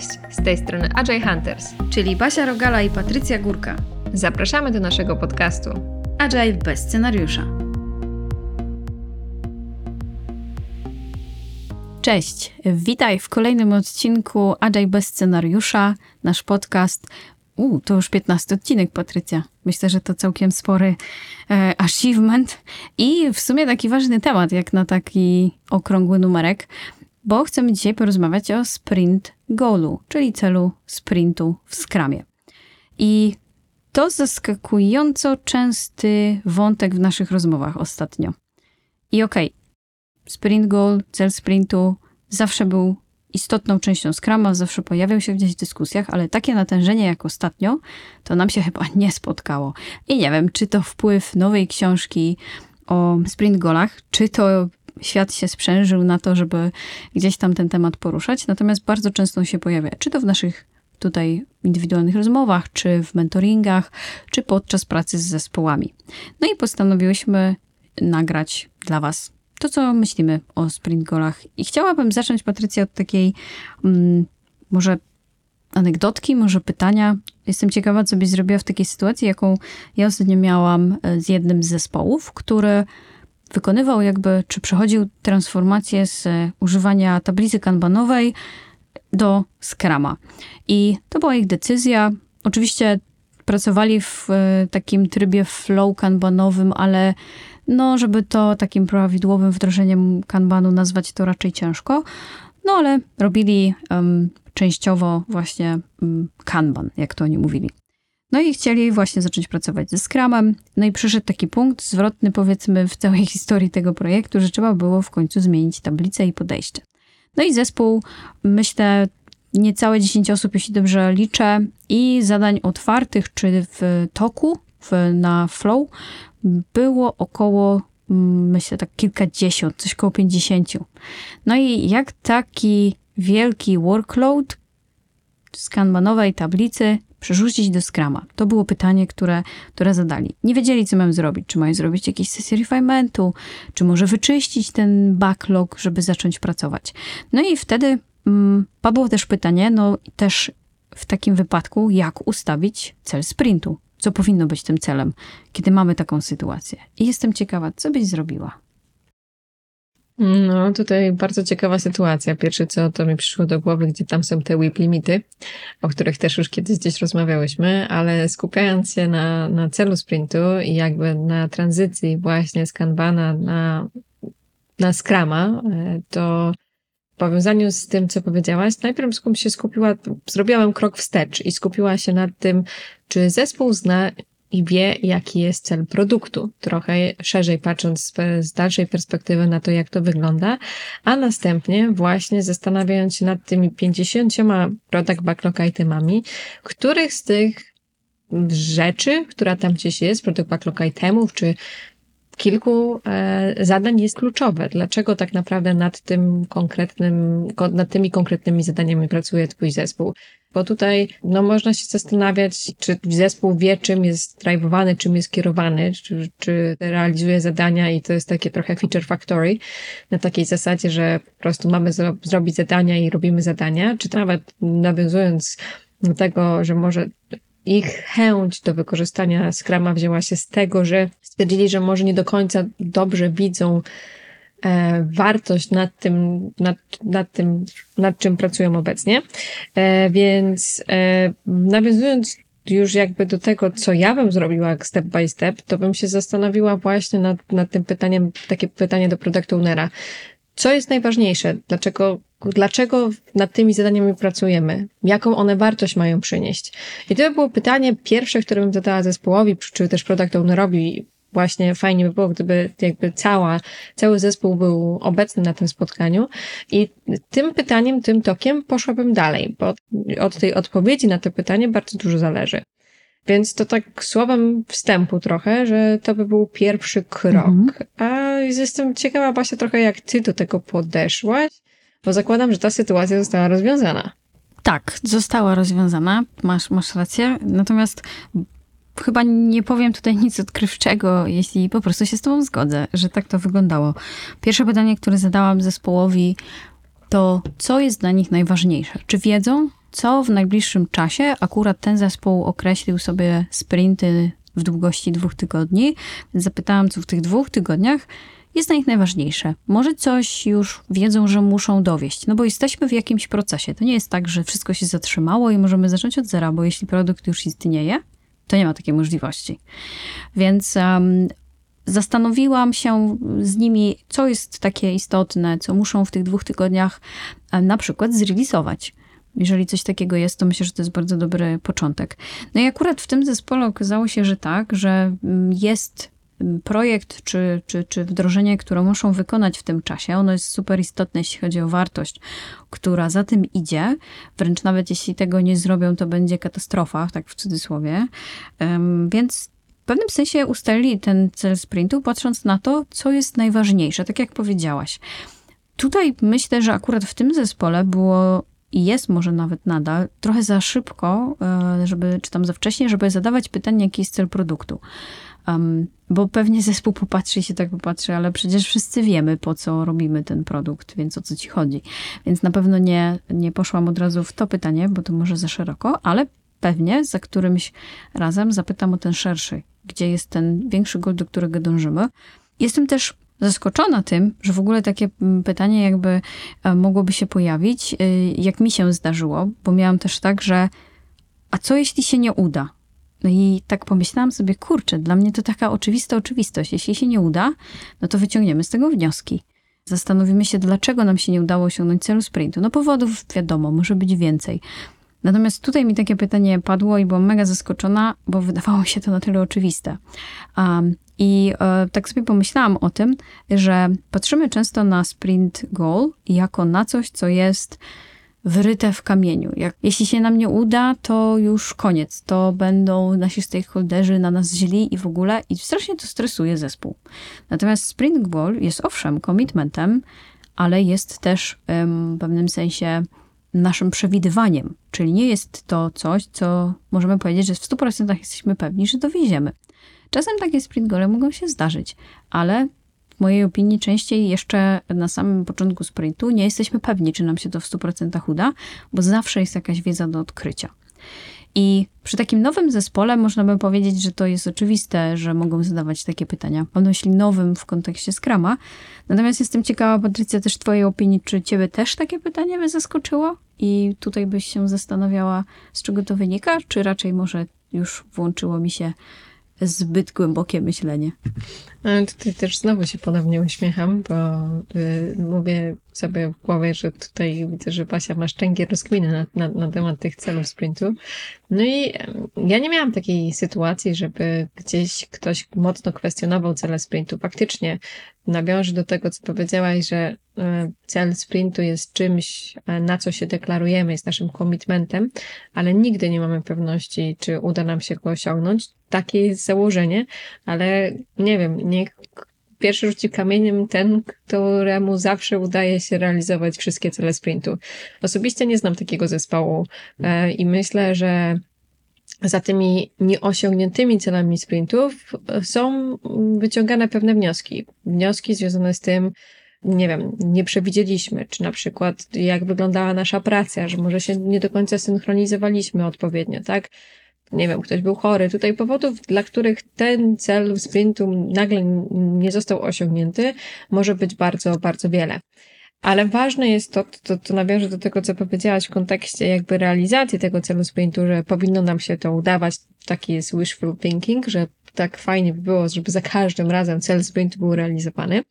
Cześć, z tej strony Agile Hunters, czyli Basia Rogala i Patrycja Górka. Zapraszamy do naszego podcastu Agile bez scenariusza. Cześć, witaj w kolejnym odcinku Agile bez scenariusza, nasz podcast. U, to już 15 odcinek, Patrycja. Myślę, że to całkiem spory e, achievement i w sumie taki ważny temat, jak na taki okrągły numerek bo chcemy dzisiaj porozmawiać o sprint goalu, czyli celu sprintu w skramie. I to zaskakująco częsty wątek w naszych rozmowach ostatnio. I okej, okay, sprint goal, cel sprintu zawsze był istotną częścią skrama, zawsze pojawiał się gdzieś w dyskusjach, ale takie natężenie jak ostatnio, to nam się chyba nie spotkało. I nie wiem, czy to wpływ nowej książki o sprint golach, czy to świat się sprzężył na to, żeby gdzieś tam ten temat poruszać. Natomiast bardzo często się pojawia, czy to w naszych tutaj indywidualnych rozmowach, czy w mentoringach, czy podczas pracy z zespołami. No i postanowiłyśmy nagrać dla Was to, co myślimy o sprint goalach. I chciałabym zacząć, Patrycja, od takiej um, może anegdotki, może pytania. Jestem ciekawa, co byś zrobiła w takiej sytuacji, jaką ja ostatnio miałam e, z jednym z zespołów, który wykonywał jakby, czy przechodził transformację z używania tablicy kanbanowej do Scrama. I to była ich decyzja. Oczywiście pracowali w e, takim trybie flow kanbanowym, ale no, żeby to takim prawidłowym wdrożeniem kanbanu nazwać, to raczej ciężko. No, ale robili um, częściowo właśnie um, kanban, jak to oni mówili. No i chcieli właśnie zacząć pracować ze Scrumem. No i przyszedł taki punkt zwrotny, powiedzmy, w całej historii tego projektu, że trzeba było w końcu zmienić tablicę i podejście. No i zespół, myślę, niecałe 10 osób, jeśli dobrze liczę, i zadań otwartych czy w toku, w, na flow, było około, mm, myślę, tak kilkadziesiąt, coś około 50. No i jak taki wielki workload z kanbanowej tablicy przerzucić do Scrama? To było pytanie, które, które zadali. Nie wiedzieli, co mają zrobić. Czy mają zrobić jakieś sesje refinementu, czy może wyczyścić ten backlog, żeby zacząć pracować. No i wtedy mm, padło też pytanie, no też w takim wypadku, jak ustawić cel sprintu? Co powinno być tym celem, kiedy mamy taką sytuację? I jestem ciekawa, co byś zrobiła? No, tutaj bardzo ciekawa sytuacja. Pierwsze co to mi przyszło do głowy, gdzie tam są te whip limity, o których też już kiedyś gdzieś rozmawiałyśmy, ale skupiając się na, na celu sprintu i jakby na tranzycji właśnie z Kanbana na, na Scrama, e, to w powiązaniu z tym, co powiedziałaś, najpierw się skupiła, zrobiłam krok wstecz i skupiła się nad tym, czy zespół zna i wie, jaki jest cel produktu, trochę szerzej patrząc z dalszej perspektywy na to, jak to wygląda, a następnie właśnie zastanawiając się nad tymi 50 product backlog itemami, których z tych rzeczy, która tam gdzieś jest, product backlog itemów, czy kilku e, zadań jest kluczowe. Dlaczego tak naprawdę nad tym konkretnym, nad tymi konkretnymi zadaniami pracuje twój zespół? Bo tutaj, no, można się zastanawiać, czy zespół wie, czym jest drive'owany, czym jest kierowany, czy, czy realizuje zadania i to jest takie trochę feature factory, na takiej zasadzie, że po prostu mamy zro zrobić zadania i robimy zadania, czy nawet nawiązując do tego, że może ich chęć do wykorzystania Scrama wzięła się z tego, że stwierdzili, że może nie do końca dobrze widzą e, wartość nad tym, nad, nad tym, nad czym pracują obecnie. E, więc e, nawiązując już jakby do tego, co ja bym zrobiła step by step, to bym się zastanowiła właśnie nad, nad tym pytaniem, takie pytanie do product ownera. Co jest najważniejsze? Dlaczego, dlaczego nad tymi zadaniami pracujemy? Jaką one wartość mają przynieść? I to by było pytanie pierwsze, które bym zadała zespołowi, czy też product ownerowi. Właśnie fajnie by było, gdyby jakby cała, cały zespół był obecny na tym spotkaniu. I tym pytaniem, tym tokiem poszłabym dalej, bo od tej odpowiedzi na to pytanie bardzo dużo zależy. Więc to tak słowem wstępu trochę, że to by był pierwszy krok. Mhm. A jestem ciekawa, Basia, trochę jak ty do tego podeszłaś, bo zakładam, że ta sytuacja została rozwiązana. Tak, została rozwiązana, masz, masz rację. Natomiast chyba nie powiem tutaj nic odkrywczego, jeśli po prostu się z tobą zgodzę, że tak to wyglądało. Pierwsze pytanie, które zadałam zespołowi, to co jest dla nich najważniejsze? Czy wiedzą, co w najbliższym czasie akurat ten zespół określił sobie sprinty w długości dwóch tygodni? Zapytałam, co w tych dwóch tygodniach jest dla nich najważniejsze. Może coś już wiedzą, że muszą dowieść, no bo jesteśmy w jakimś procesie. To nie jest tak, że wszystko się zatrzymało i możemy zacząć od zera, bo jeśli produkt już istnieje, to nie ma takiej możliwości. Więc um, zastanowiłam się z nimi, co jest takie istotne, co muszą w tych dwóch tygodniach na przykład zrealizować. Jeżeli coś takiego jest, to myślę, że to jest bardzo dobry początek. No i akurat w tym zespole okazało się, że tak, że mm, jest projekt czy, czy, czy wdrożenie, które muszą wykonać w tym czasie, ono jest super istotne, jeśli chodzi o wartość, która za tym idzie. Wręcz nawet jeśli tego nie zrobią, to będzie katastrofa, tak w cudzysłowie. Więc w pewnym sensie ustalili ten cel sprintu, patrząc na to, co jest najważniejsze, tak jak powiedziałaś. Tutaj myślę, że akurat w tym zespole było i jest może nawet nadal trochę za szybko, e, żeby, czy tam za wcześnie, żeby zadawać pytanie, jaki jest cel produktu. Um, bo pewnie zespół popatrzy się tak popatrzy, ale przecież wszyscy wiemy, po co robimy ten produkt, więc o co ci chodzi. Więc na pewno nie, nie poszłam od razu w to pytanie, bo to może za szeroko, ale pewnie za którymś razem zapytam o ten szerszy, gdzie jest ten większy goal, do którego dążymy. Jestem też zaskoczona tym, że w ogóle takie mm, pytanie jakby e, mogłoby się pojawić, y, jak mi się zdarzyło, bo miałam też tak, że a co jeśli się nie uda? No i tak pomyślałam sobie, kurczę, dla mnie to taka oczywista oczywistość. Jeśli się nie uda, no to wyciągniemy z tego wnioski. Zastanowimy się, dlaczego nam się nie udało osiągnąć celu sprintu. No powodów wiadomo, może być więcej. Natomiast tutaj mi takie pytanie padło i byłam mega zaskoczona, bo wydawało się to na tyle oczywiste. Um, I e, tak sobie pomyślałam o tym, że patrzymy często na sprint goal jako na coś, co jest wyryte w kamieniu. Jak, jeśli się nam nie uda, to już koniec. To będą nasi stakeholderzy na nas źli i w ogóle i strasznie to stresuje zespół. Natomiast Sprint Goal jest owszem commitmentem, ale jest też w pewnym sensie naszym przewidywaniem. Czyli nie jest to coś, co możemy powiedzieć, że w 100% jesteśmy pewni, że dowieziemy. Czasem takie sprint gole mogą się zdarzyć, ale w mojej opinii częściej jeszcze na samym początku sprintu nie jesteśmy pewni, czy nam się to w 100% uda, bo zawsze jest jakaś wiedza do odkrycia. I przy takim nowym zespole można by powiedzieć, że to jest oczywiste, że mogą zadawać takie pytania. Mam na myśli nowym w kontekście Scrama. Natomiast jestem ciekawa, Patrycja, też Twojej opinii, czy Ciebie też takie pytanie by zaskoczyło? I tutaj byś się zastanawiała, z czego to wynika, czy raczej może już włączyło mi się zbyt głębokie myślenie. Tutaj też znowu się ponownie uśmiecham, bo y, mówię sobie w głowie, że tutaj widzę, że Basia ma szczęki rozkminy na, na, na temat tych celów sprintu. No i ja nie miałam takiej sytuacji, żeby gdzieś ktoś mocno kwestionował cele sprintu. Faktycznie nawiążę do tego, co powiedziałaś, że e, cel sprintu jest czymś, e, na co się deklarujemy, jest naszym komitmentem, ale nigdy nie mamy pewności, czy uda nam się go osiągnąć. Takie jest założenie, ale nie wiem, niech pierwszy rzuci kamieniem ten, któremu zawsze udaje się realizować wszystkie cele sprintu. Osobiście nie znam takiego zespołu e, i myślę, że za tymi nieosiągniętymi celami sprintów są wyciągane pewne wnioski. Wnioski związane z tym, nie wiem, nie przewidzieliśmy, czy na przykład jak wyglądała nasza praca, że może się nie do końca synchronizowaliśmy odpowiednio, tak? Nie wiem, ktoś był chory. Tutaj powodów, dla których ten cel sprintu nagle nie został osiągnięty, może być bardzo, bardzo wiele. Ale ważne jest to, to, to nawiążę do tego, co powiedziałaś w kontekście jakby realizacji tego celu sprintu, że powinno nam się to udawać. Taki jest wishful thinking, że tak fajnie by było, żeby za każdym razem cel sprintu był realizowany.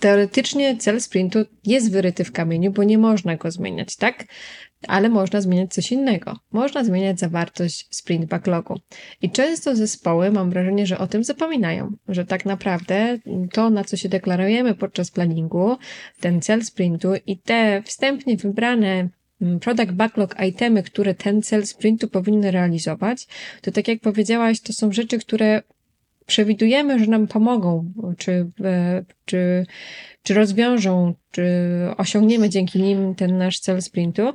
Teoretycznie cel sprintu jest wyryty w kamieniu, bo nie można go zmieniać, tak? Ale można zmieniać coś innego. Można zmieniać zawartość sprint backlogu. I często zespoły, mam wrażenie, że o tym zapominają, że tak naprawdę to, na co się deklarujemy podczas planningu, ten cel sprintu i te wstępnie wybrane mm, product backlog itemy, które ten cel sprintu powinny realizować, to tak jak powiedziałaś, to są rzeczy, które przewidujemy, że nam pomogą, czy, e, czy, czy rozwiążą, czy osiągniemy dzięki nim ten nasz cel sprintu,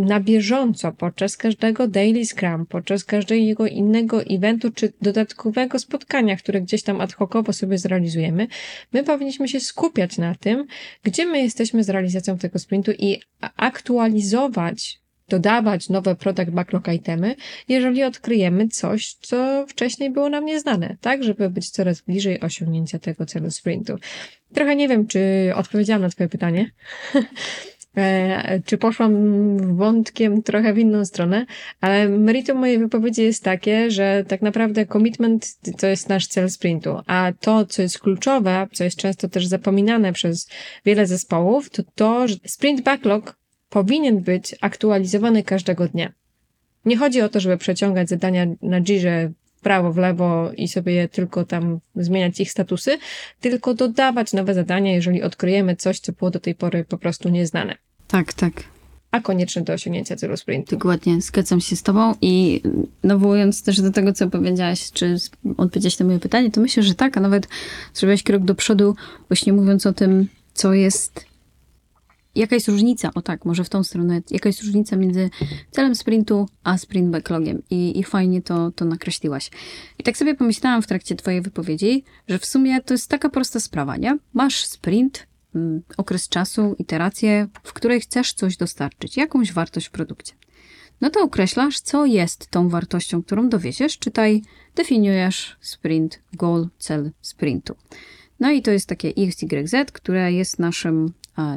na bieżąco podczas każdego daily scrum, podczas każdego innego eventu czy dodatkowego spotkania, które gdzieś tam ad hocowo sobie zrealizujemy, my powinniśmy się skupiać na tym, gdzie my jesteśmy z realizacją tego sprintu i aktualizować dodawać nowe product backlog itemy, jeżeli odkryjemy coś, co wcześniej było nam nieznane, tak, żeby być coraz bliżej osiągnięcia tego celu sprintu. Trochę nie wiem, czy odpowiedziałam na Twoje pytanie. E, czy poszłam wątkiem trochę w inną stronę, ale meritum mojej wypowiedzi jest takie, że tak naprawdę commitment to jest nasz cel sprintu, a to, co jest kluczowe, co jest często też zapominane przez wiele zespołów, to to, że sprint backlog powinien być aktualizowany każdego dnia. Nie chodzi o to, żeby przeciągać zadania na Jirze prawo, w lewo i sobie je tylko tam zmieniać ich statusy, tylko dodawać nowe zadania, jeżeli odkryjemy coś, co było do tej pory po prostu nieznane, Tak, tak. a konieczne do osiągnięcia celu sprintu. Dokładnie, zgadzam się z tobą i nawołując też do tego, co powiedziałaś, czy odpowiedziałaś na moje pytanie, to myślę, że tak, a nawet zrobiłaś krok do przodu, właśnie mówiąc o tym, co jest Jaka jest różnica, o tak, może w tą stronę, jaka jest różnica między celem sprintu a sprint backlogiem i, i fajnie to, to nakreśliłaś. I tak sobie pomyślałam w trakcie twojej wypowiedzi, że w sumie to jest taka prosta sprawa, nie? Masz sprint, mm, okres czasu, iterację, w której chcesz coś dostarczyć, jakąś wartość w produkcie. No to określasz, co jest tą wartością, którą dowieziesz, czytaj, definiujesz sprint, goal, cel sprintu. No i to jest takie XYZ, które jest naszym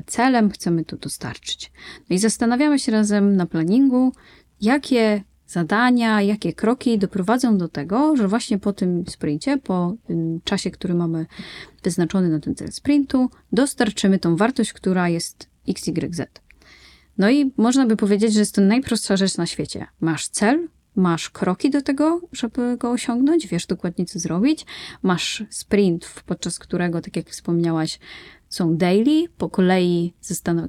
celem, chcemy to dostarczyć. No i zastanawiamy się razem na planningu, jakie zadania, jakie kroki doprowadzą do tego, że właśnie po tym sprincie, po czasie, który mamy wyznaczony na ten cel sprintu, dostarczymy tą wartość, która jest XYZ. No i można by powiedzieć, że jest to najprostsza rzecz na świecie. Masz cel, masz kroki do tego, żeby go osiągnąć, wiesz dokładnie co zrobić, masz sprint, podczas którego, tak jak wspomniałaś, są daily, po kolei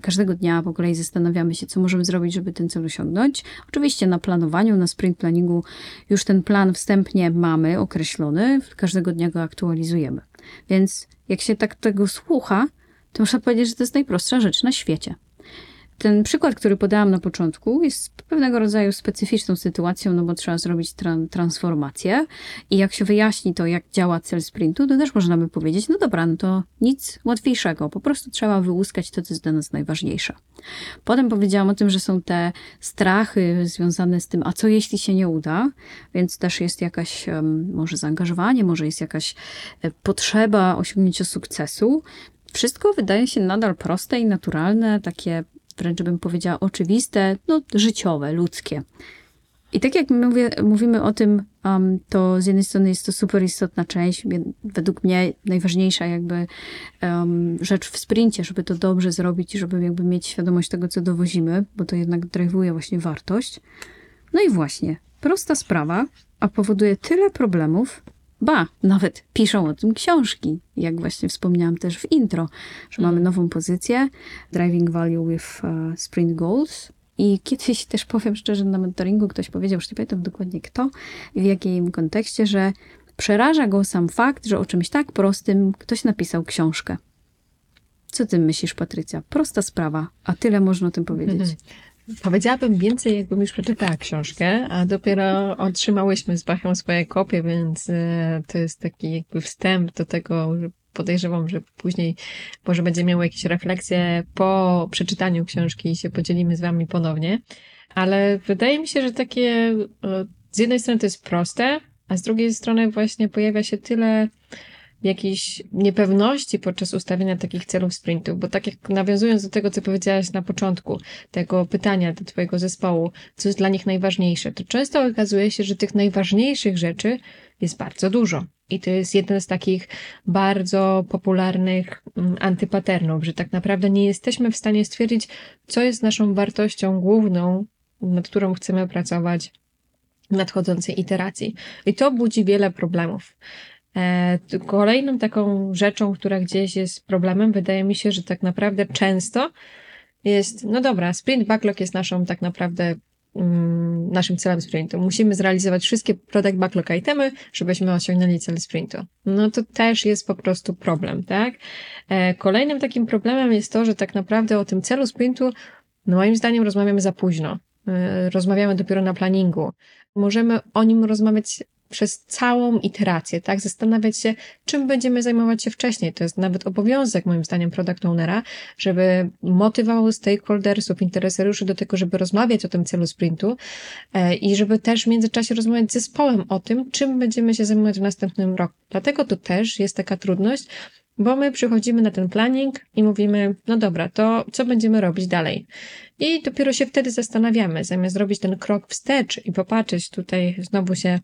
każdego dnia po kolei zastanawiamy się, co możemy zrobić, żeby ten cel osiągnąć. Oczywiście na planowaniu, na sprint planningu już ten plan wstępnie mamy określony, każdego dnia go aktualizujemy. Więc jak się tak tego słucha, to można powiedzieć, że to jest najprostsza rzecz na świecie. Ten przykład, który podałam na początku, jest pewnego rodzaju specyficzną sytuacją, no bo trzeba zrobić tra transformację i jak się wyjaśni to, jak działa cel sprintu, to też można by powiedzieć, no dobra, no to nic łatwiejszego, po prostu trzeba wyłuskać to, co jest dla nas najważniejsze. Potem powiedziałam o tym, że są te strachy związane z tym, a co jeśli się nie uda, więc też jest jakaś może zaangażowanie, może jest jakaś e, potrzeba osiągnięcia sukcesu. Wszystko wydaje się nadal proste i naturalne, takie wręcz bym powiedziała oczywiste, no życiowe, ludzkie. I tak jak mówię, mówimy o tym, um, to z jednej strony jest to super istotna część, według mnie najważniejsza jakby um, rzecz w sprincie, żeby to dobrze zrobić i żeby jakby mieć świadomość tego, co dowozimy, bo to jednak drajwuje właśnie wartość. No i właśnie, prosta sprawa, a powoduje tyle problemów, Ba, nawet piszą o tym książki, jak właśnie wspomniałam też w intro, że mamy mm. nową pozycję Driving Value with uh, Sprint Goals. I kiedyś też powiem szczerze, na mentoringu ktoś powiedział, już nie pamiętam dokładnie kto i w jakim kontekście, że przeraża go sam fakt, że o czymś tak prostym ktoś napisał książkę. Co ty myślisz, Patrycja? Prosta sprawa, a tyle można o tym powiedzieć. Powiedziałabym więcej, jakbym już przeczytała książkę, a dopiero otrzymałyśmy z Bachą swoje kopie, więc e, to jest taki jakby wstęp do tego, że podejrzewam, że później może będzie miał jakieś refleksje po przeczytaniu książki i się podzielimy z wami ponownie. Ale wydaje mi się, że takie e, z jednej strony to jest proste, a z drugiej strony właśnie pojawia się tyle jakiejś niepewności podczas ustawienia takich celów sprintu, bo tak jak nawiązując do tego, co powiedziałaś na początku, tego pytania do Twojego zespołu, co jest dla nich najważniejsze, to często okazuje się, że tych najważniejszych rzeczy jest bardzo dużo. I to jest jeden z takich bardzo popularnych mm, antypaternów, że tak naprawdę nie jesteśmy w stanie stwierdzić, co jest naszą wartością główną, nad którą chcemy pracować w nadchodzącej iteracji. I to budzi wiele problemów. E, kolejną taką rzeczą, która gdzieś jest problemem, wydaje mi się, że tak naprawdę często jest, no dobra, sprint backlog jest naszą tak naprawdę mm, naszym celem sprintu. Musimy zrealizować wszystkie product backlog itemy, żebyśmy osiągnęli cel sprintu. No to też jest po prostu problem, tak? E, kolejnym takim problemem jest to, że tak naprawdę o tym celu sprintu No moim zdaniem rozmawiamy za późno. Y, rozmawiamy dopiero na planningu. Możemy o nim rozmawiać przez całą iterację, tak? Zastanawiać się, czym będziemy zajmować się wcześniej. To jest nawet obowiązek, moim zdaniem, product ownera, żeby motywował stakeholdersów, interesariuszy do tego, żeby rozmawiać o tym celu sprintu e, i żeby też w międzyczasie rozmawiać z zespołem o tym, czym będziemy się zajmować w następnym roku. Dlatego to też jest taka trudność, bo my przychodzimy na ten planning i mówimy, no dobra, to co będziemy robić dalej? I dopiero się wtedy zastanawiamy, zamiast zrobić ten krok wstecz i popatrzeć, tutaj znowu się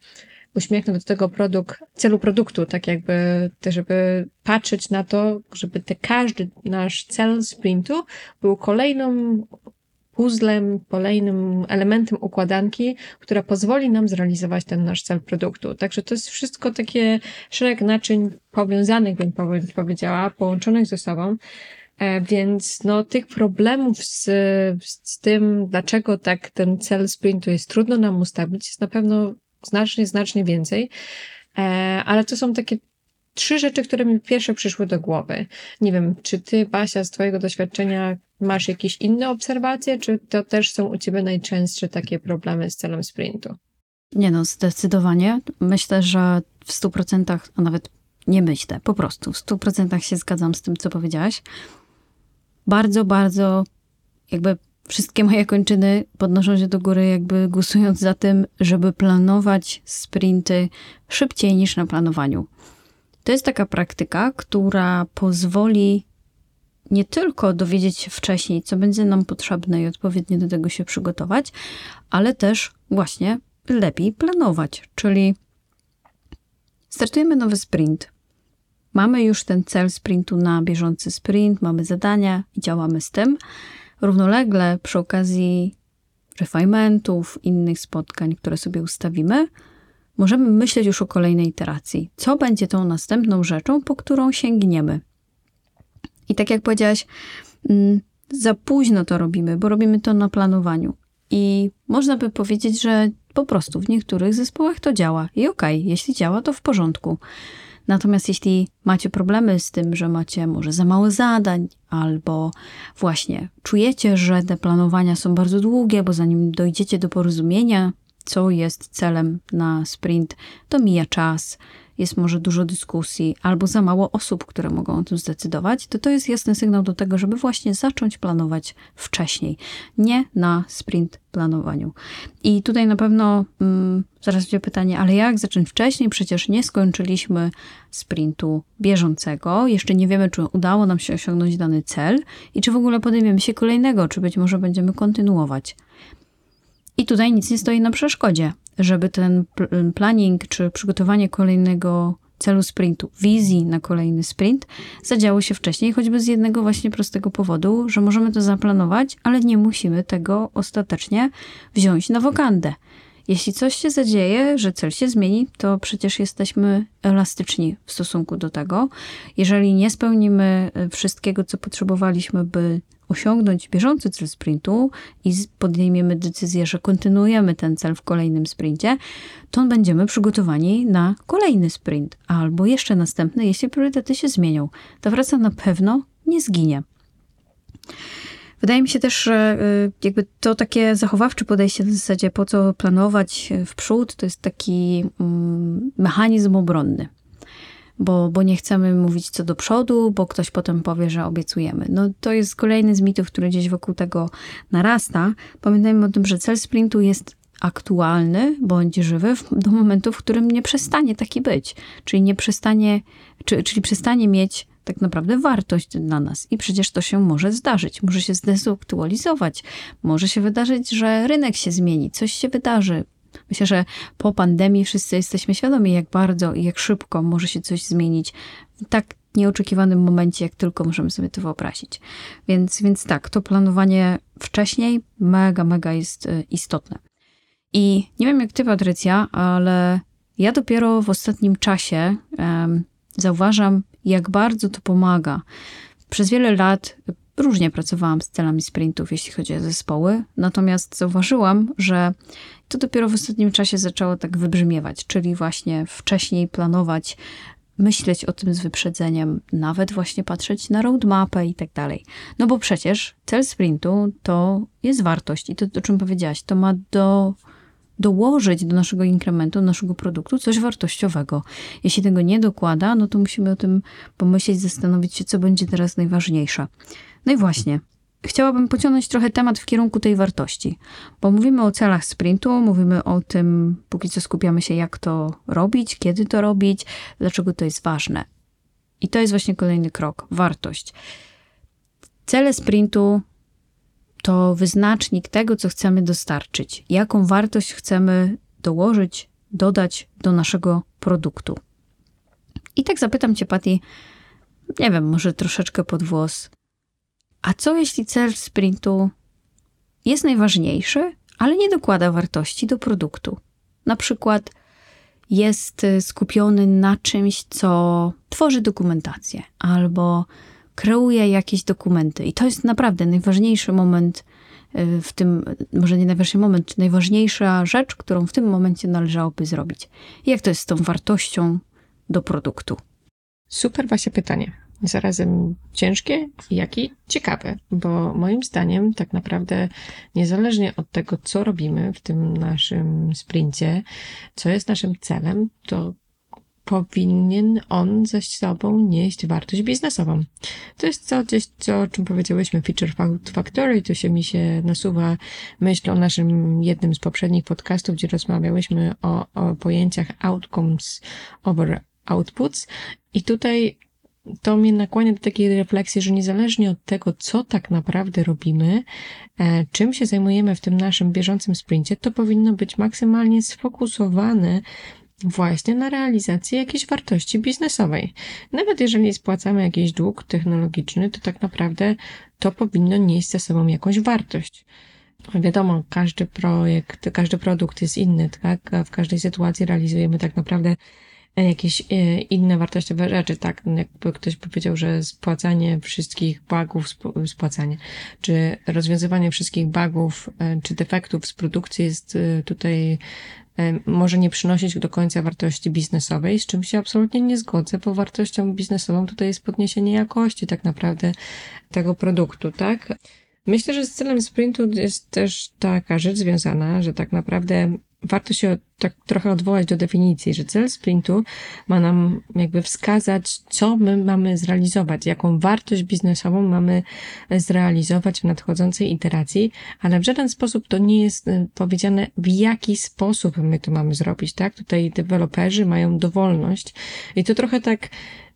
uśmiechnąć do tego produkt, celu produktu, tak jakby, żeby patrzeć na to, żeby te, każdy nasz cel sprintu był kolejną puzzlem, kolejnym elementem układanki, która pozwoli nam zrealizować ten nasz cel produktu. Także to jest wszystko takie szereg naczyń powiązanych, bym powiedziała, połączonych ze sobą. E, więc no, tych problemów z, z tym, dlaczego tak ten cel sprintu jest trudno nam ustawić, jest na pewno znacznie, znacznie więcej. E, ale to są takie trzy rzeczy, które mi pierwsze przyszły do głowy. Nie wiem, czy ty, Basia, z twojego doświadczenia masz jakieś inne obserwacje, czy to też są u ciebie najczęstsze takie problemy z celem sprintu? Nie no, zdecydowanie. Myślę, że w stu procentach, a nawet nie myślę, po prostu w stu procentach się zgadzam z tym, co powiedziałaś. Bardzo, bardzo jakby wszystkie moje kończyny podnoszą się do góry, jakby głosując za tym, żeby planować sprinty szybciej niż na planowaniu. To jest taka praktyka, która pozwoli nie tylko dowiedzieć się wcześniej, co będzie nam potrzebne i odpowiednio do tego się przygotować, ale też właśnie lepiej planować. Czyli startujemy nowy sprint. Mamy już ten cel sprintu na bieżący sprint, mamy zadania i działamy z tym. Równolegle przy okazji refinementów, innych spotkań, które sobie ustawimy, możemy myśleć już o kolejnej iteracji. Co będzie tą następną rzeczą, po którą sięgniemy? I tak jak powiedziałaś, mm, za późno to robimy, bo robimy to na planowaniu. I można by powiedzieć, że po prostu w niektórych zespołach to działa. I okej, okay, jeśli działa, to w porządku. Natomiast jeśli macie problemy z tym, że macie może za mało zadań, albo właśnie czujecie, że te planowania są bardzo długie, bo zanim dojdziecie do porozumienia, co jest celem na sprint, to mija czas, jest może dużo dyskusji albo za mało osób, które mogą o tym zdecydować, to to jest jasny sygnał do tego, żeby właśnie zacząć planować wcześniej, nie na sprint planowaniu. I tutaj na pewno mm, zaraz będzie pytanie, ale jak zacząć wcześniej? Przecież nie skończyliśmy sprintu bieżącego, jeszcze nie wiemy, czy udało nam się osiągnąć dany cel i czy w ogóle podejmiemy się kolejnego, czy być może będziemy kontynuować. I tutaj nic nie stoi na przeszkodzie żeby ten planning czy przygotowanie kolejnego celu sprintu, wizji na kolejny sprint zadziało się wcześniej, choćby z jednego właśnie prostego powodu, że możemy to zaplanować, ale nie musimy tego ostatecznie wziąć na wokandę. Jeśli coś się zadzieje, że cel się zmieni, to przecież jesteśmy elastyczni w stosunku do tego. Jeżeli nie spełnimy e, wszystkiego, co potrzebowaliśmy, by osiągnąć bieżący cel sprintu i podejmiemy decyzję, że kontynuujemy ten cel w kolejnym sprincie, to będziemy przygotowani na kolejny sprint albo jeszcze następny, jeśli priorytety się zmienią. Ta praca na pewno nie zginie. Wydaje mi się też, że y, jakby to takie zachowawcze podejście w zasadzie po co planować w przód, to jest taki mm, mechanizm obronny. Bo, bo nie chcemy mówić co do przodu, bo ktoś potem powie, że obiecujemy. No to jest kolejny z mitów, który gdzieś wokół tego narasta. Pamiętajmy o tym, że cel sprintu jest aktualny bądź żywy do momentu, w którym nie przestanie taki być. Czyli nie przestanie, czy, czyli przestanie mieć tak naprawdę wartość dla nas. I przecież to się może zdarzyć, może się zdezaktualizować, może się wydarzyć, że rynek się zmieni, coś się wydarzy. Myślę, że po pandemii wszyscy jesteśmy świadomi, jak bardzo i jak szybko może się coś zmienić w tak nieoczekiwanym momencie, jak tylko możemy sobie to wyobrazić. Więc, więc tak, to planowanie wcześniej mega, mega jest y, istotne. I nie wiem jak ty, Patrycja, ale ja dopiero w ostatnim czasie um, zauważam, jak bardzo to pomaga. Przez wiele lat różnie pracowałam z celami sprintów, jeśli chodzi o zespoły, natomiast zauważyłam, że to dopiero w ostatnim czasie zaczęło tak wybrzmiewać, czyli właśnie wcześniej planować myśleć o tym z wyprzedzeniem, nawet właśnie patrzeć na roadmapę i tak dalej. No bo przecież cel sprintu to jest wartość i to, o czym powiedziałaś, to ma do, dołożyć do naszego inkrementu, naszego produktu coś wartościowego. Jeśli tego nie dokłada, no to musimy o tym pomyśleć, zastanowić się, co będzie teraz najważniejsze. No i właśnie, chciałabym pociągnąć trochę temat w kierunku tej wartości, bo mówimy o celach sprintu, mówimy o tym, póki co skupiamy się, jak to robić, kiedy to robić, dlaczego to jest ważne. I to jest właśnie kolejny krok wartość. Cele sprintu to wyznacznik tego, co chcemy dostarczyć, jaką wartość chcemy dołożyć, dodać do naszego produktu. I tak zapytam Cię, Patty, nie wiem, może troszeczkę pod włos. A co jeśli cel sprintu jest najważniejszy, ale nie dokłada wartości do produktu? Na przykład jest skupiony na czymś, co tworzy dokumentację albo kreuje jakieś dokumenty. I to jest naprawdę najważniejszy moment y, w tym, może nie najważniejszy moment, najważniejsza rzecz, którą w tym momencie należałoby zrobić. Jak to jest z tą wartością do produktu? Super właśnie pytanie. Zarazem ciężkie, jak i ciekawe, bo moim zdaniem tak naprawdę niezależnie od tego, co robimy w tym naszym sprincie, co jest naszym celem, to powinien on ze sobą nieść wartość biznesową. To jest co, gdzieś, co, o czym powiedziałyśmy, Feature Factory, to się mi się nasuwa myśl o naszym jednym z poprzednich podcastów, gdzie rozmawiałyśmy o, o pojęciach outcomes over outputs i tutaj to mnie nakłania do takiej refleksji, że niezależnie od tego, co tak naprawdę robimy, e, czym się zajmujemy w tym naszym bieżącym sprincie, to powinno być maksymalnie sfokusowane właśnie na realizację jakiejś wartości biznesowej. Nawet jeżeli spłacamy jakiś dług technologiczny, to tak naprawdę to powinno nieść za sobą jakąś wartość. Wiadomo, każdy projekt, każdy produkt jest inny, tak? W każdej sytuacji realizujemy tak naprawdę jakieś e, inne wartościowe rzeczy, tak? Jakby ktoś powiedział, że spłacanie wszystkich bugów, spłacanie, czy rozwiązywanie wszystkich bugów, e, czy defektów z produkcji jest e, tutaj może nie przynosić do końca wartości biznesowej, z czym się absolutnie nie zgodzę, bo wartością biznesową tutaj jest podniesienie jakości tak naprawdę tego produktu, tak? Myślę, że z celem sprintu jest też taka rzecz związana, że tak naprawdę warto się tak trochę odwołać do definicji, że cel sprintu ma nam jakby wskazać, co my mamy zrealizować, jaką wartość biznesową mamy zrealizować w nadchodzącej iteracji, ale w żaden sposób to nie jest y, powiedziane, w jaki sposób my to mamy zrobić, tak? Tutaj deweloperzy mają dowolność i to trochę tak,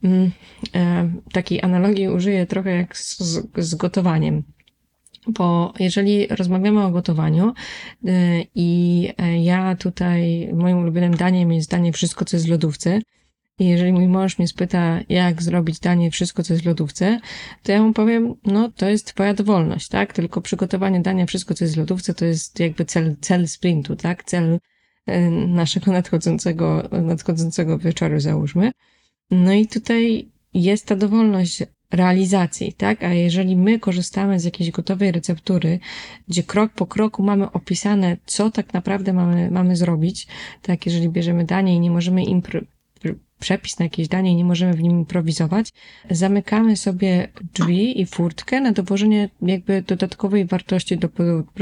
mm, e, takiej analogii użyję trochę jak z, z gotowaniem bo jeżeli rozmawiamy o gotowaniu y, i e, ja tutaj, moim ulubionym daniem jest danie wszystko, co jest w lodówce, i jeżeli mój mąż mnie spyta, jak zrobić danie wszystko, co jest w lodówce, to ja mu powiem, no to jest twoja dowolność, tak? Tylko przygotowanie dania wszystko, co jest w lodówce, to jest jakby cel, cel sprintu, tak? Cel e, naszego nadchodzącego, nadchodzącego wieczoru, załóżmy. No i tutaj jest ta dowolność realizacji, tak? A jeżeli my korzystamy z jakiejś gotowej receptury, gdzie krok po kroku mamy opisane, co tak naprawdę mamy, mamy zrobić, tak? Jeżeli bierzemy danie i nie możemy impro- przepis na jakieś danie i nie możemy w nim improwizować, zamykamy sobie drzwi i furtkę na dowożenie jakby dodatkowej wartości do,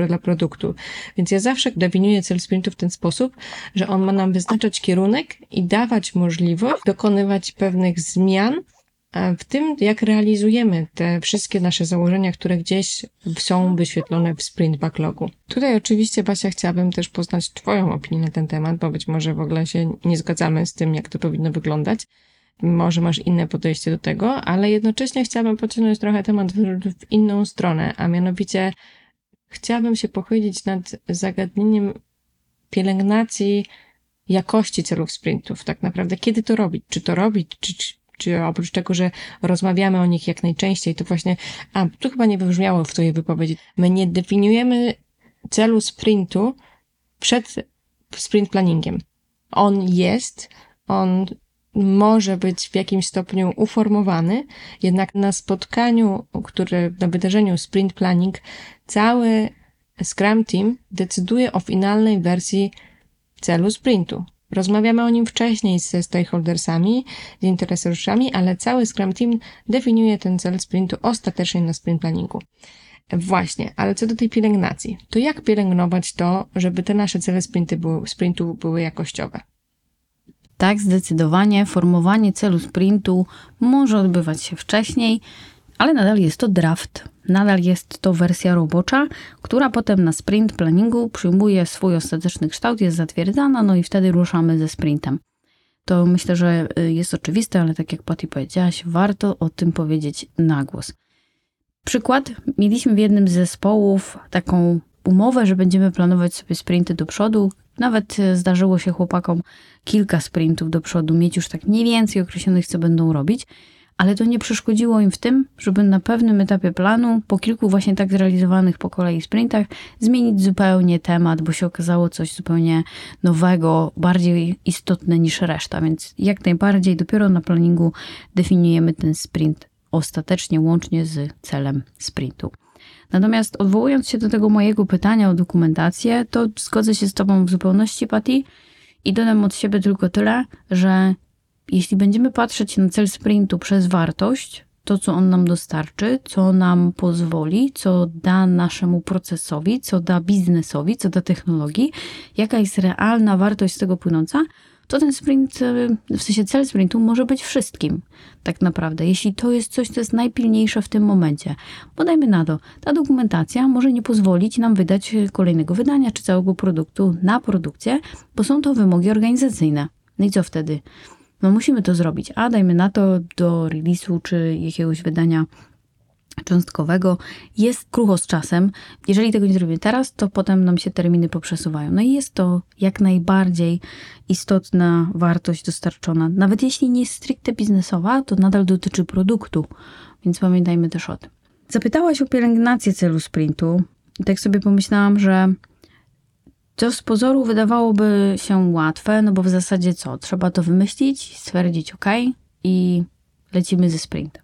dla produktu. Więc ja zawsze definiuję cel sprintu w ten sposób, że on ma nam wyznaczać kierunek i dawać możliwość dokonywać pewnych zmian w tym, jak realizujemy te wszystkie nasze założenia, które gdzieś są wyświetlone w sprint backlogu. Tutaj oczywiście, Basia, chciałabym też poznać Twoją opinię na ten temat, bo być może w ogóle się nie zgadzamy z tym, jak to powinno wyglądać. Może masz inne podejście do tego, ale jednocześnie chciałabym pociągnąć trochę temat w, w inną stronę, a mianowicie chciałabym się pochylić nad zagadnieniem pielęgnacji jakości celów sprintów. Tak naprawdę, kiedy to robić? Czy to robić? Czy, czy oprócz tego, że rozmawiamy o nich jak najczęściej, to właśnie, a tu chyba nie wybrzmiało w twojej wypowiedzi, my nie definiujemy celu sprintu przed sprint planningiem. On jest, on może być w jakimś stopniu uformowany, jednak na spotkaniu, które, na wydarzeniu sprint planning, cały Scrum Team decyduje o finalnej wersji celu sprintu. Rozmawiamy o nim wcześniej ze stakeholdersami, z interesariuszami, ale cały Scrum Team definiuje ten cel sprintu ostatecznie na sprint planningu. Właśnie, ale co do tej pielęgnacji, to jak pielęgnować to, żeby te nasze cele sprinty były, sprintu były jakościowe? Tak, zdecydowanie formowanie celu sprintu może odbywać się wcześniej, ale nadal jest to draft. Nadal jest to wersja robocza, która potem na sprint planningu przyjmuje swój ostateczny kształt, jest zatwierdzana, no i wtedy ruszamy ze sprintem. To myślę, że y, jest oczywiste, ale tak jak Patty powiedziałaś, warto o tym powiedzieć na głos. Przykład, mieliśmy w jednym z zespołów taką umowę, że będziemy planować sobie sprinty do przodu. Nawet y, zdarzyło się chłopakom kilka sprintów do przodu, mieć już tak mniej więcej określonych, co będą robić ale to nie przeszkodziło im w tym, żeby na pewnym etapie planu, po kilku właśnie tak zrealizowanych po kolei sprintach, zmienić zupełnie temat, bo się okazało coś zupełnie nowego, bardziej istotne niż reszta. Więc jak najbardziej dopiero na planningu definiujemy ten sprint ostatecznie, łącznie z celem sprintu. Natomiast odwołując się do tego mojego pytania o dokumentację, to zgodzę się z Tobą w zupełności, Patty, i dodam od siebie tylko tyle, że jeśli będziemy patrzeć na cel sprintu przez wartość, to co on nam dostarczy, co nam pozwoli, co da naszemu procesowi, co da biznesowi, co da technologii, jaka jest realna wartość z tego płynąca, to ten sprint, w sensie cel sprintu może być wszystkim, tak naprawdę. Jeśli to jest coś, co jest najpilniejsze w tym momencie. Bo dajmy na to, ta dokumentacja może nie pozwolić nam wydać kolejnego wydania czy całego produktu na produkcję, bo są to wymogi organizacyjne. No i co wtedy? No musimy to zrobić, a dajmy na to do release'u czy jakiegoś wydania cząstkowego jest krucho z czasem. Jeżeli tego nie zrobimy teraz, to potem nam się terminy poprzesuwają. No i jest to jak najbardziej istotna wartość dostarczona. Nawet jeśli nie jest stricte biznesowa, to nadal dotyczy produktu, więc pamiętajmy też o tym. Zapytałaś o pielęgnację celu sprintu. I tak sobie pomyślałam, że co z pozoru wydawałoby się łatwe, no bo w zasadzie co? Trzeba to wymyślić, stwierdzić OK i lecimy ze sprintem.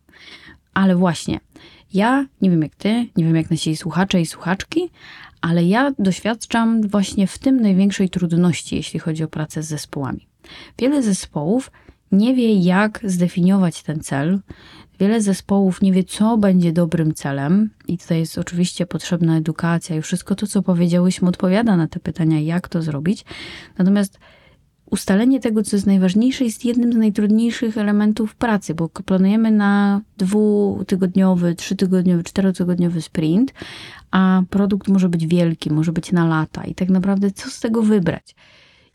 Ale właśnie, ja nie wiem jak ty, nie wiem jak nasi słuchacze i słuchaczki, ale ja doświadczam właśnie w tym największej trudności, jeśli chodzi o pracę z zespołami. Wiele zespołów nie wie, jak zdefiniować ten cel, Wiele zespołów nie wie, co będzie dobrym celem, i tutaj jest oczywiście potrzebna edukacja, i wszystko to, co powiedziałyśmy, odpowiada na te pytania, jak to zrobić. Natomiast ustalenie tego, co jest najważniejsze, jest jednym z najtrudniejszych elementów pracy, bo planujemy na dwutygodniowy, trzytygodniowy, czterotygodniowy sprint, a produkt może być wielki, może być na lata, i tak naprawdę co z tego wybrać?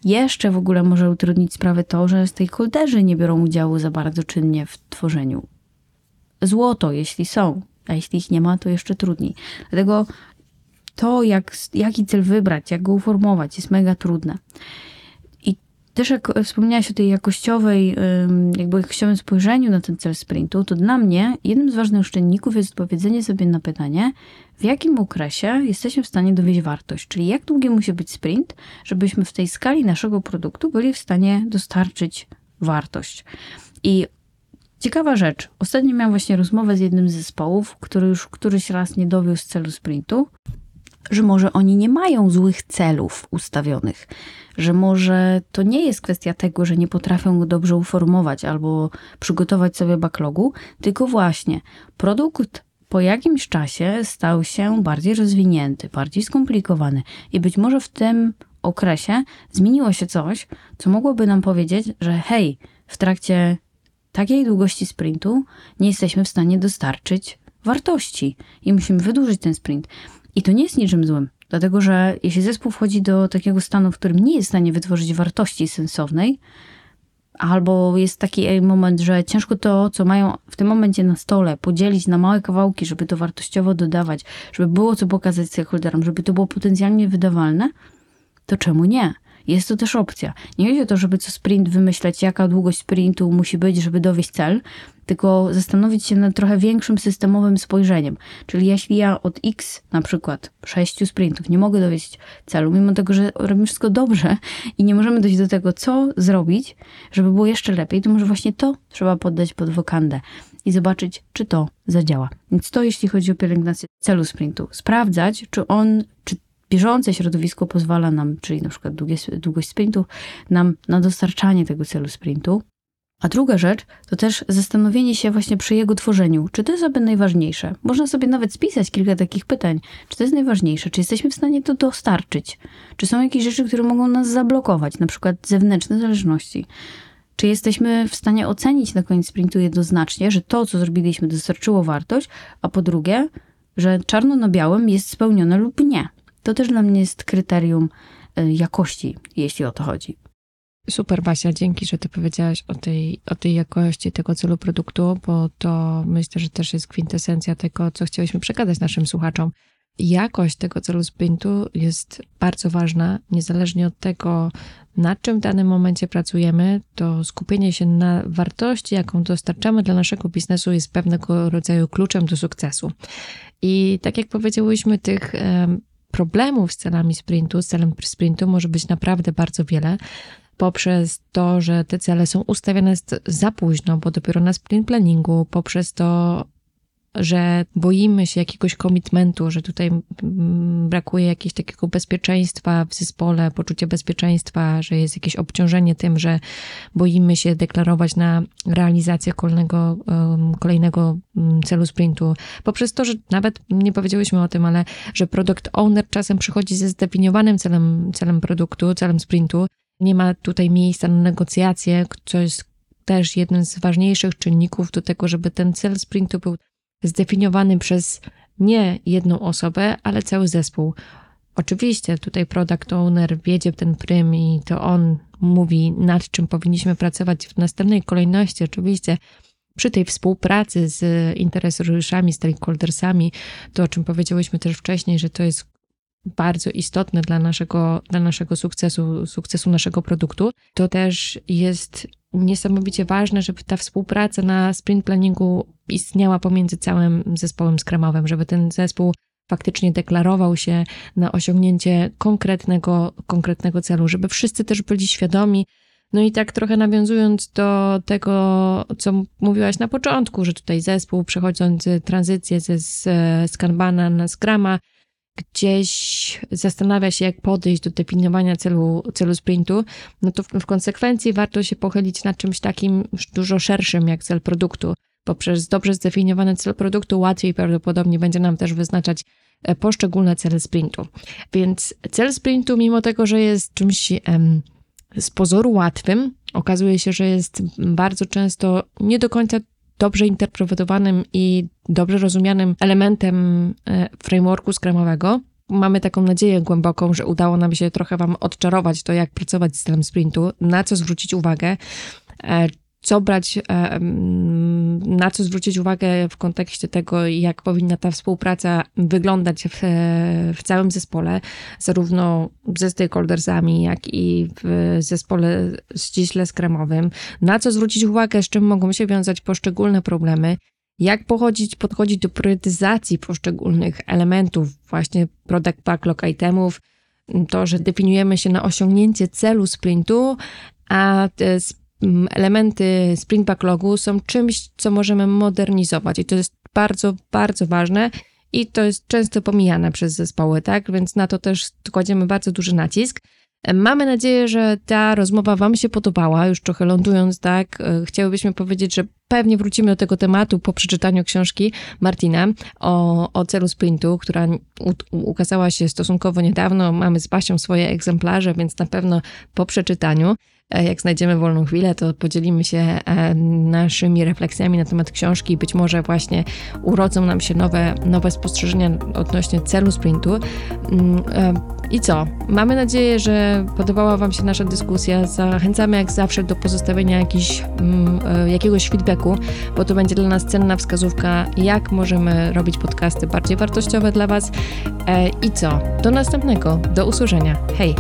Jeszcze w ogóle może utrudnić sprawę to, że stakeholderzy nie biorą udziału za bardzo czynnie w tworzeniu złoto, jeśli są, a jeśli ich nie ma, to jeszcze trudniej. Dlatego to, jak, jaki cel wybrać, jak go uformować, jest mega trudne. I też jak wspomniałaś o tej jakościowej, jakby jakościowym spojrzeniu na ten cel sprintu, to dla mnie jednym z ważnych czynników jest odpowiedzenie sobie na pytanie, w jakim okresie jesteśmy w stanie dowieść wartość, czyli jak długi musi być sprint, żebyśmy w tej skali naszego produktu byli w stanie dostarczyć wartość. I Ciekawa rzecz. Ostatnio miałam właśnie rozmowę z jednym z zespołów, który już któryś raz nie dowiózł celu sprintu, że może oni nie mają złych celów ustawionych, że może to nie jest kwestia tego, że nie potrafią go dobrze uformować albo przygotować sobie backlogu, tylko właśnie produkt po jakimś czasie stał się bardziej rozwinięty, bardziej skomplikowany i być może w tym okresie zmieniło się coś, co mogłoby nam powiedzieć, że hej, w trakcie takiej długości sprintu nie jesteśmy w stanie dostarczyć wartości i musimy wydłużyć ten sprint. I to nie jest niczym złym, dlatego że jeśli zespół wchodzi do takiego stanu, w którym nie jest w stanie wytworzyć wartości sensownej, albo jest taki moment, że ciężko to, co mają w tym momencie na stole, podzielić na małe kawałki, żeby to wartościowo dodawać, żeby było co pokazać stakeholderom, żeby to było potencjalnie wydawalne, to czemu nie? Jest to też opcja. Nie chodzi o to, żeby co sprint wymyśleć, jaka długość sprintu musi być, żeby dowieść cel, tylko zastanowić się nad trochę większym systemowym spojrzeniem. Czyli jeśli ja od X, na przykład sześciu sprintów, nie mogę dowieść celu, mimo tego, że robimy wszystko dobrze i nie możemy dojść do tego, co zrobić, żeby było jeszcze lepiej, to może właśnie to trzeba poddać pod wokandę i zobaczyć, czy to zadziała. Więc to jeśli chodzi o pielęgnację celu sprintu. Sprawdzać, czy on, czy bieżące środowisko pozwala nam, czyli na przykład długość sprintu, nam na dostarczanie tego celu sprintu. A druga rzecz to też zastanowienie się właśnie przy jego tworzeniu, czy to jest sobie najważniejsze. Można sobie nawet spisać kilka takich pytań, czy to jest najważniejsze, czy jesteśmy w stanie to dostarczyć, czy są jakieś rzeczy, które mogą nas zablokować, na przykład zewnętrzne zależności. Czy jesteśmy w stanie ocenić na koniec sprintu jednoznacznie, że to, co zrobiliśmy, dostarczyło wartość, a po drugie, że czarno na białym jest spełnione lub nie. To też dla mnie jest kryterium y, jakości, jeśli o to chodzi. Super, Basia, dzięki, że ty powiedziałaś o tej, o tej jakości tego celu produktu, bo to myślę, że też jest kwintesencja tego, co chcieliśmy przekazać naszym słuchaczom. Jakość tego celu sprintu jest bardzo ważna, niezależnie od tego, nad czym w danym momencie pracujemy, to skupienie się na wartości, jaką dostarczamy dla naszego biznesu, jest pewnego rodzaju kluczem do sukcesu. I tak jak powiedziałyśmy, tych problemów z celami sprintu, z celem sprintu może być naprawdę bardzo wiele poprzez to, że te cele są ustawiane za późno, bo dopiero na sprint planningu, poprzez to, że boimy się jakiegoś komitmentu, że tutaj brakuje jakiegoś takiego bezpieczeństwa w zespole, poczucia bezpieczeństwa, że jest jakieś obciążenie tym, że boimy się deklarować na realizację kolejnego, kolejnego celu sprintu. Poprzez to, że nawet nie powiedziałyśmy o tym, ale że product owner czasem przychodzi ze zdefiniowanym celem, celem produktu, celem sprintu. Nie ma tutaj miejsca na negocjacje, co jest też jednym z ważniejszych czynników do tego, żeby ten cel sprintu był zdefiniowany przez nie jedną osobę, ale cały zespół. Oczywiście tutaj product owner wiedzie ten prym i to on mówi, nad czym powinniśmy pracować w następnej kolejności. Oczywiście przy tej współpracy z interesariuszami, stakeholdersami, to o czym powiedziałyśmy też wcześniej, że to jest bardzo istotne dla naszego, dla naszego sukcesu, sukcesu naszego produktu, to też jest niesamowicie ważne, żeby ta współpraca na sprint planningu istniała pomiędzy całym zespołem skramowym, żeby ten zespół faktycznie deklarował się na osiągnięcie konkretnego, konkretnego celu, żeby wszyscy też byli świadomi. No i tak trochę nawiązując do tego, co mówiłaś na początku, że tutaj zespół przechodzący tranzycję ze z Kanbana na Scrama gdzieś zastanawia się, jak podejść do definiowania celu, celu sprintu, no to w, w konsekwencji warto się pochylić nad czymś takim dużo szerszym, jak cel produktu. Poprzez dobrze zdefiniowany cel produktu łatwiej prawdopodobnie będzie nam też wyznaczać e, poszczególne cele sprintu. Więc cel sprintu, mimo tego, że jest czymś em, z pozoru łatwym, okazuje się, że jest bardzo często nie do końca dobrze interpretowanym i dobrze rozumianym elementem e, frameworku skramowego. Mamy taką nadzieję głęboką, że udało nam się trochę Wam odczarować to, jak pracować z tym sprintu, na co zwrócić uwagę, e, co brać, na co zwrócić uwagę w kontekście tego, jak powinna ta współpraca wyglądać w, w całym zespole, zarówno ze stakeholdersami, jak i w zespole ściśle skramowym, na co zwrócić uwagę, z czym mogą się wiązać poszczególne problemy, jak pochodzić, podchodzić do priorytetyzacji poszczególnych elementów, właśnie product backlog itemów, to, że definiujemy się na osiągnięcie celu sprintu, a elementy sprint backlogu są czymś, co możemy modernizować i to jest bardzo, bardzo ważne i to jest często pomijane przez zespoły, tak? Więc na to też kładziemy bardzo duży nacisk. Mamy nadzieję, że ta rozmowa Wam się podobała. Już trochę lądując, tak, e, chciałybyśmy powiedzieć, że pewnie wrócimy do tego tematu po przeczytaniu książki Martina o, o celu sprintu, która u, ukazała się stosunkowo niedawno. Mamy z Basią swoje egzemplarze, więc na pewno po przeczytaniu jak znajdziemy wolną chwilę, to podzielimy się e, naszymi refleksjami na temat książki. Być może właśnie urodzą nam się nowe, nowe spostrzeżenia odnośnie celu sprintu. Mm, e, I co? Mamy nadzieję, że podobała Wam się nasza dyskusja. Zachęcamy jak zawsze do pozostawienia jakiś, mm, jakiegoś feedbacku, bo to będzie dla nas cenna wskazówka, jak możemy robić podcasty bardziej wartościowe dla Was. I co? Do następnego. Do usłyszenia. Hej!